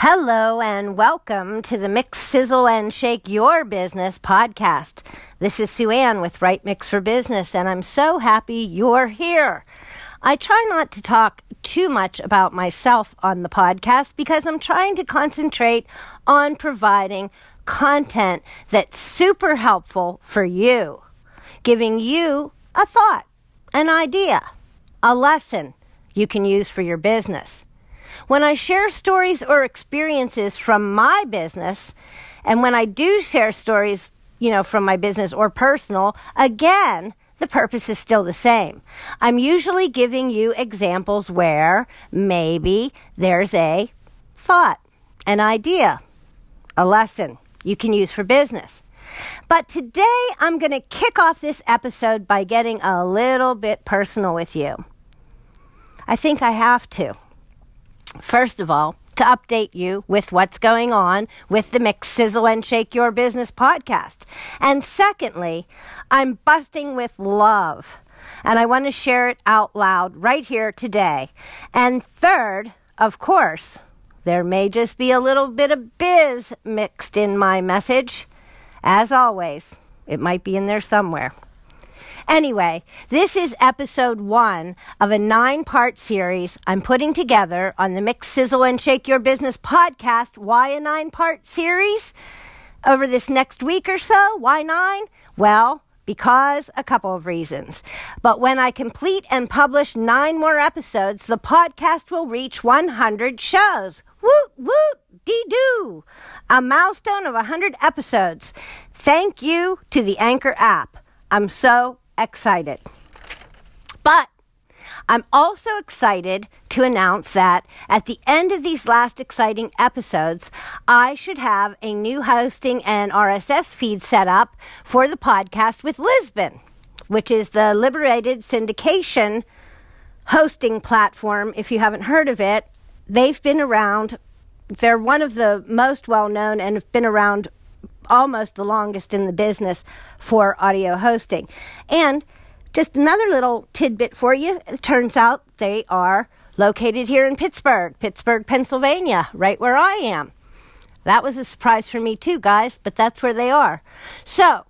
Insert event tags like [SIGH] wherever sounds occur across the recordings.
Hello and welcome to the Mix, Sizzle, and Shake Your Business podcast. This is Sue Ann with Right Mix for Business, and I'm so happy you're here. I try not to talk too much about myself on the podcast because I'm trying to concentrate on providing content that's super helpful for you, giving you a thought, an idea, a lesson you can use for your business. When I share stories or experiences from my business, and when I do share stories, you know, from my business or personal, again, the purpose is still the same. I'm usually giving you examples where maybe there's a thought, an idea, a lesson you can use for business. But today I'm going to kick off this episode by getting a little bit personal with you. I think I have to. First of all, to update you with what's going on with the Mix Sizzle and Shake Your Business podcast. And secondly, I'm busting with love. And I want to share it out loud right here today. And third, of course, there may just be a little bit of biz mixed in my message. As always, it might be in there somewhere. Anyway, this is episode one of a nine part series I'm putting together on the Mix Sizzle and Shake Your Business podcast. Why a nine part series? Over this next week or so? Why nine? Well, because a couple of reasons. But when I complete and publish nine more episodes, the podcast will reach 100 shows. Woot, woot, dee doo. A milestone of 100 episodes. Thank you to the Anchor app. I'm so excited. But I'm also excited to announce that at the end of these last exciting episodes, I should have a new hosting and RSS feed set up for the podcast with Libsyn, which is the Liberated Syndication hosting platform. If you haven't heard of it, they've been around. They're one of the most well known and have been around almost the longest in the business for audio hosting. And just another little tidbit for you. It turns out they are located here in Pittsburgh, Pittsburgh, Pennsylvania, right where I am. That was a surprise for me too, guys, but that's where they are. So,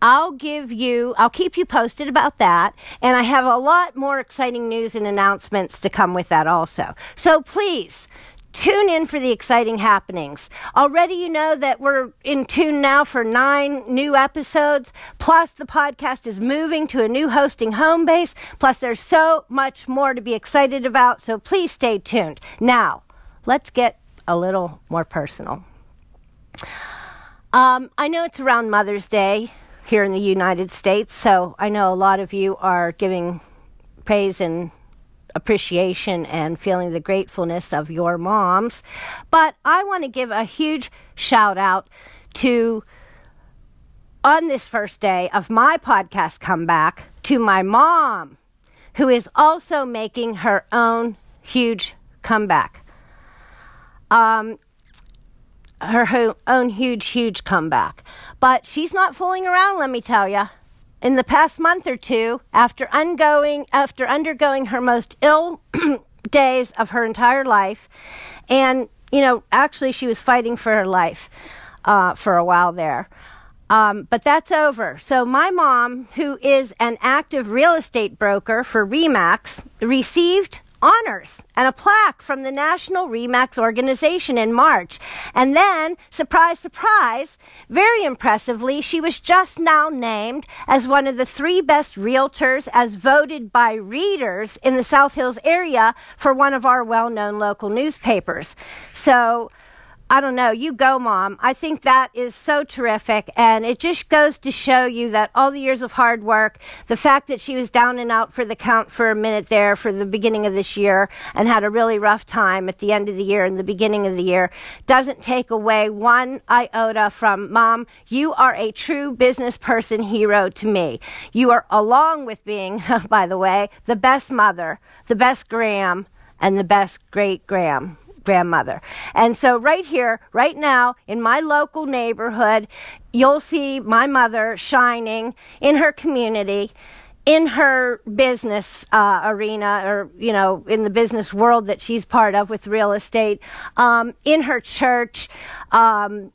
I'll give you, I'll keep you posted about that. And I have a lot more exciting news and announcements to come with that also. So please Tune in for the exciting happenings. Already, you know that we're in tune now for nine new episodes. Plus, the podcast is moving to a new hosting home base. Plus, there's so much more to be excited about. So please stay tuned. Now, let's get a little more personal. Um, I know it's around Mother's Day here in the United States, so I know a lot of you are giving praise and appreciation and feeling the gratefulness of your moms. But I want to give a huge shout out to on this first day of my podcast comeback to my mom, who is also making her own huge comeback. Um, her own huge, huge comeback. But she's not fooling around, let me tell you in the past month or two, after undergoing, after undergoing her most ill [CLEARS THROAT] days of her entire life, and you know, actually, she was fighting for her life uh, for a while there. Um, but that's over. So, my mom, who is an active real estate broker for REMAX, received honors and a plaque from the National REMAX organization in March. And then, surprise, surprise, very impressively, she was just now named as one of the three best realtors as voted by readers in the South Hills area for one of our well known local newspapers. So, I don't know, you go, mom. I think that is so terrific. And it just goes to show you that all the years of hard work, the fact that she was down and out for the count for a minute there for the beginning of this year and had a really rough time at the end of the year and the beginning of the year, doesn't take away one iota from mom. You are a true business person hero to me. You are, along with being, [LAUGHS] by the way, the best mother, the best Graham, and the best great Graham grandmother. And so, right here, right now, in my local neighborhood, you'll see my mother shining in her community in her business uh, arena or you know in the business world that she's part of with real estate um, in her church um,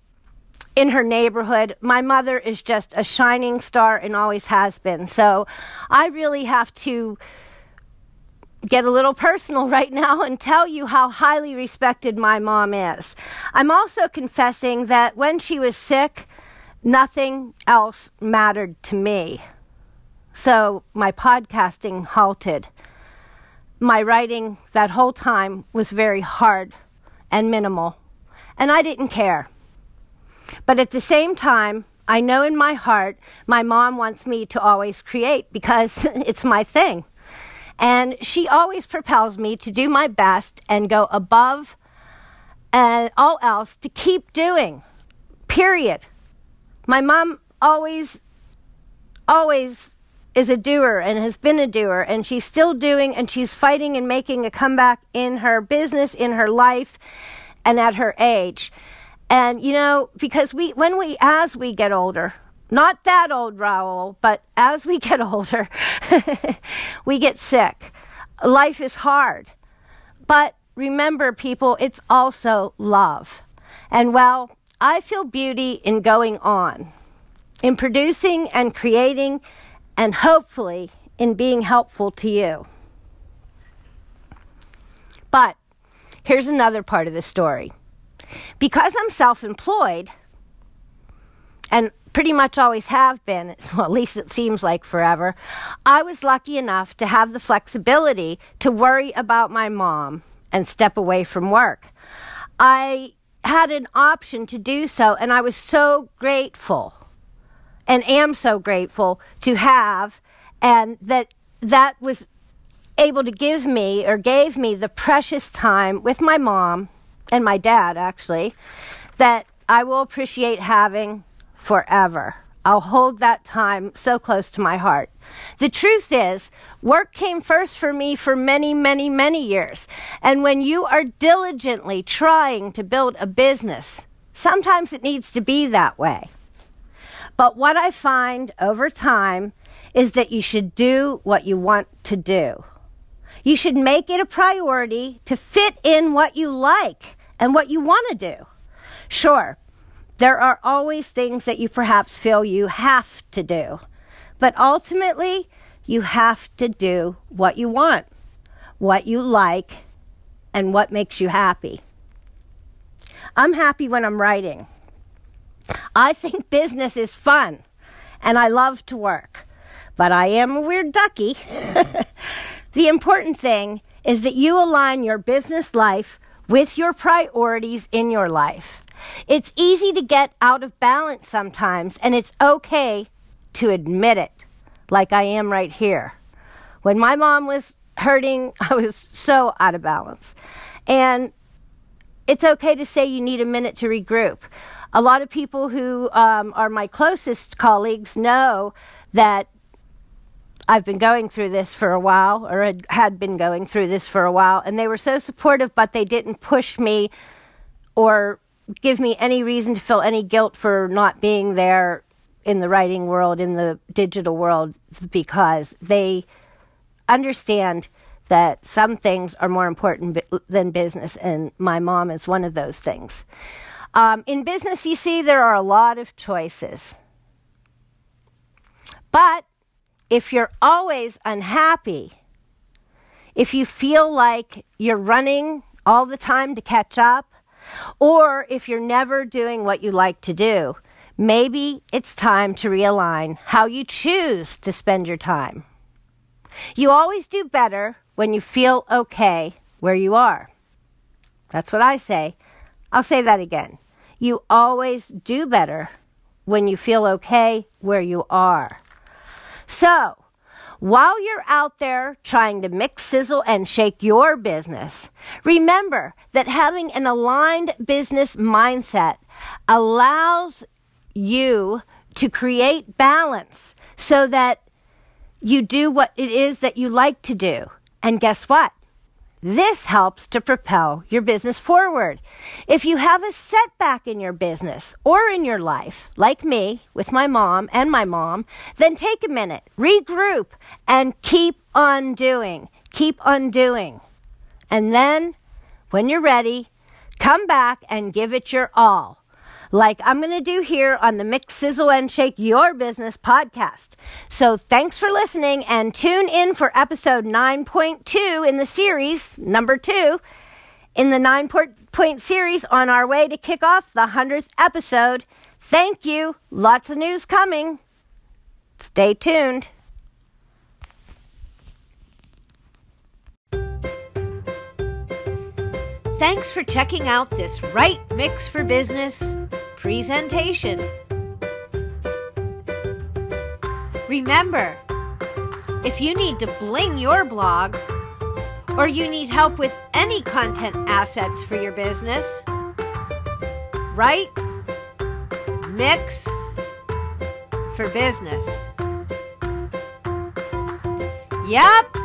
in her neighborhood my mother is just a shining star and always has been so i really have to get a little personal [LAUGHS] right now and tell you how highly respected my mom is i'm also confessing that when she was sick nothing else mattered to me so my podcasting halted. My writing that whole time was very hard and minimal, and I didn't care. But at the same time, I know in my heart my mom wants me to always create because [LAUGHS] it's my thing. And she always propels me to do my best and go above and all else to keep doing. Period. My mom always, always is a doer and has been a doer and she's still doing and she's fighting and making a comeback in her business, in her life, and at her age. And you know, because we when we as we get older, not that old Raoul, but as we get [LAUGHS] older, we get sick. Life is hard. But remember people, it's also love. And well, I feel beauty in going on, in producing and creating and hopefully in being helpful to you. But here's another part of the story. Because I'm self employed, and pretty much always have been, [LAUGHS] well, at least it seems like forever, I was lucky enough to have the flexibility to worry about my mom and step away from work. I had an option to do so, and I was so grateful and am so grateful to have, and that that was able to give me or gave me the precious time with my mom and my dad, actually, that I will appreciate having forever. I'll hold that time so close to my heart. The truth is, work came first for me for many, many, many years. And when you are diligently trying to build a business, sometimes it needs to be that way. But what I find over time is that you should do what you want to do. You should make it a priority to fit in what you like and what you want to do. Sure, there are always things that you perhaps feel you have to do, but ultimately, you have to do what you want, what you like, and what makes you happy. I'm happy when I'm writing. I think [LAUGHS] business is fun and I love to work, but I am a weird ducky. [LAUGHS] the important thing is that you align your business life with your priorities in your life. It's easy to get out of balance sometimes, and it's okay to admit it, like I am right here. When my mom was hurting, [LAUGHS] I was so out of balance. And it's okay to say you need a minute to regroup a lot of people who um, are my closest colleagues know that I've been going through this for a while, or had been going through this for a while, and they were so supportive, but they didn't push me or give me any reason to feel any guilt for not being there in the writing world, in the digital world, because they understand that some things are more important than business, and my mom is one of those things. Um, in business, you see, there are a lot of choices. But if you're always unhappy, if you feel like you're running all the time to catch up, or if you're never doing what you like to do, maybe it's time to realign how you choose to spend your time. You always do better when you feel okay where you are. That's what I say. I'll say that again. You always do better when you feel okay where you are. So, while you're out there trying to mix, sizzle, and shake your business, remember that having an aligned business mindset allows you to create balance so that you do what it is that you like to do. And guess what? This helps to propel your business forward. If you have a setback in your business or in your life, like me with my mom and my mom, then take a minute, regroup, and keep on doing. Keep on doing. And then, when you're ready, come back and give it your all like I'm going to do here on the Mix Sizzle and Shake Your Business podcast. So thanks for listening and tune in for episode 9.2 in the series, number two, in the nine point series on our way to kick off the 100th episode. Thank you. Lots of news coming. Stay tuned. Thanks for checking out this Right Mix for Business presentation. Remember, if you need to bling your blog or you need help with any content assets for your business, right? Mix for business. Yep.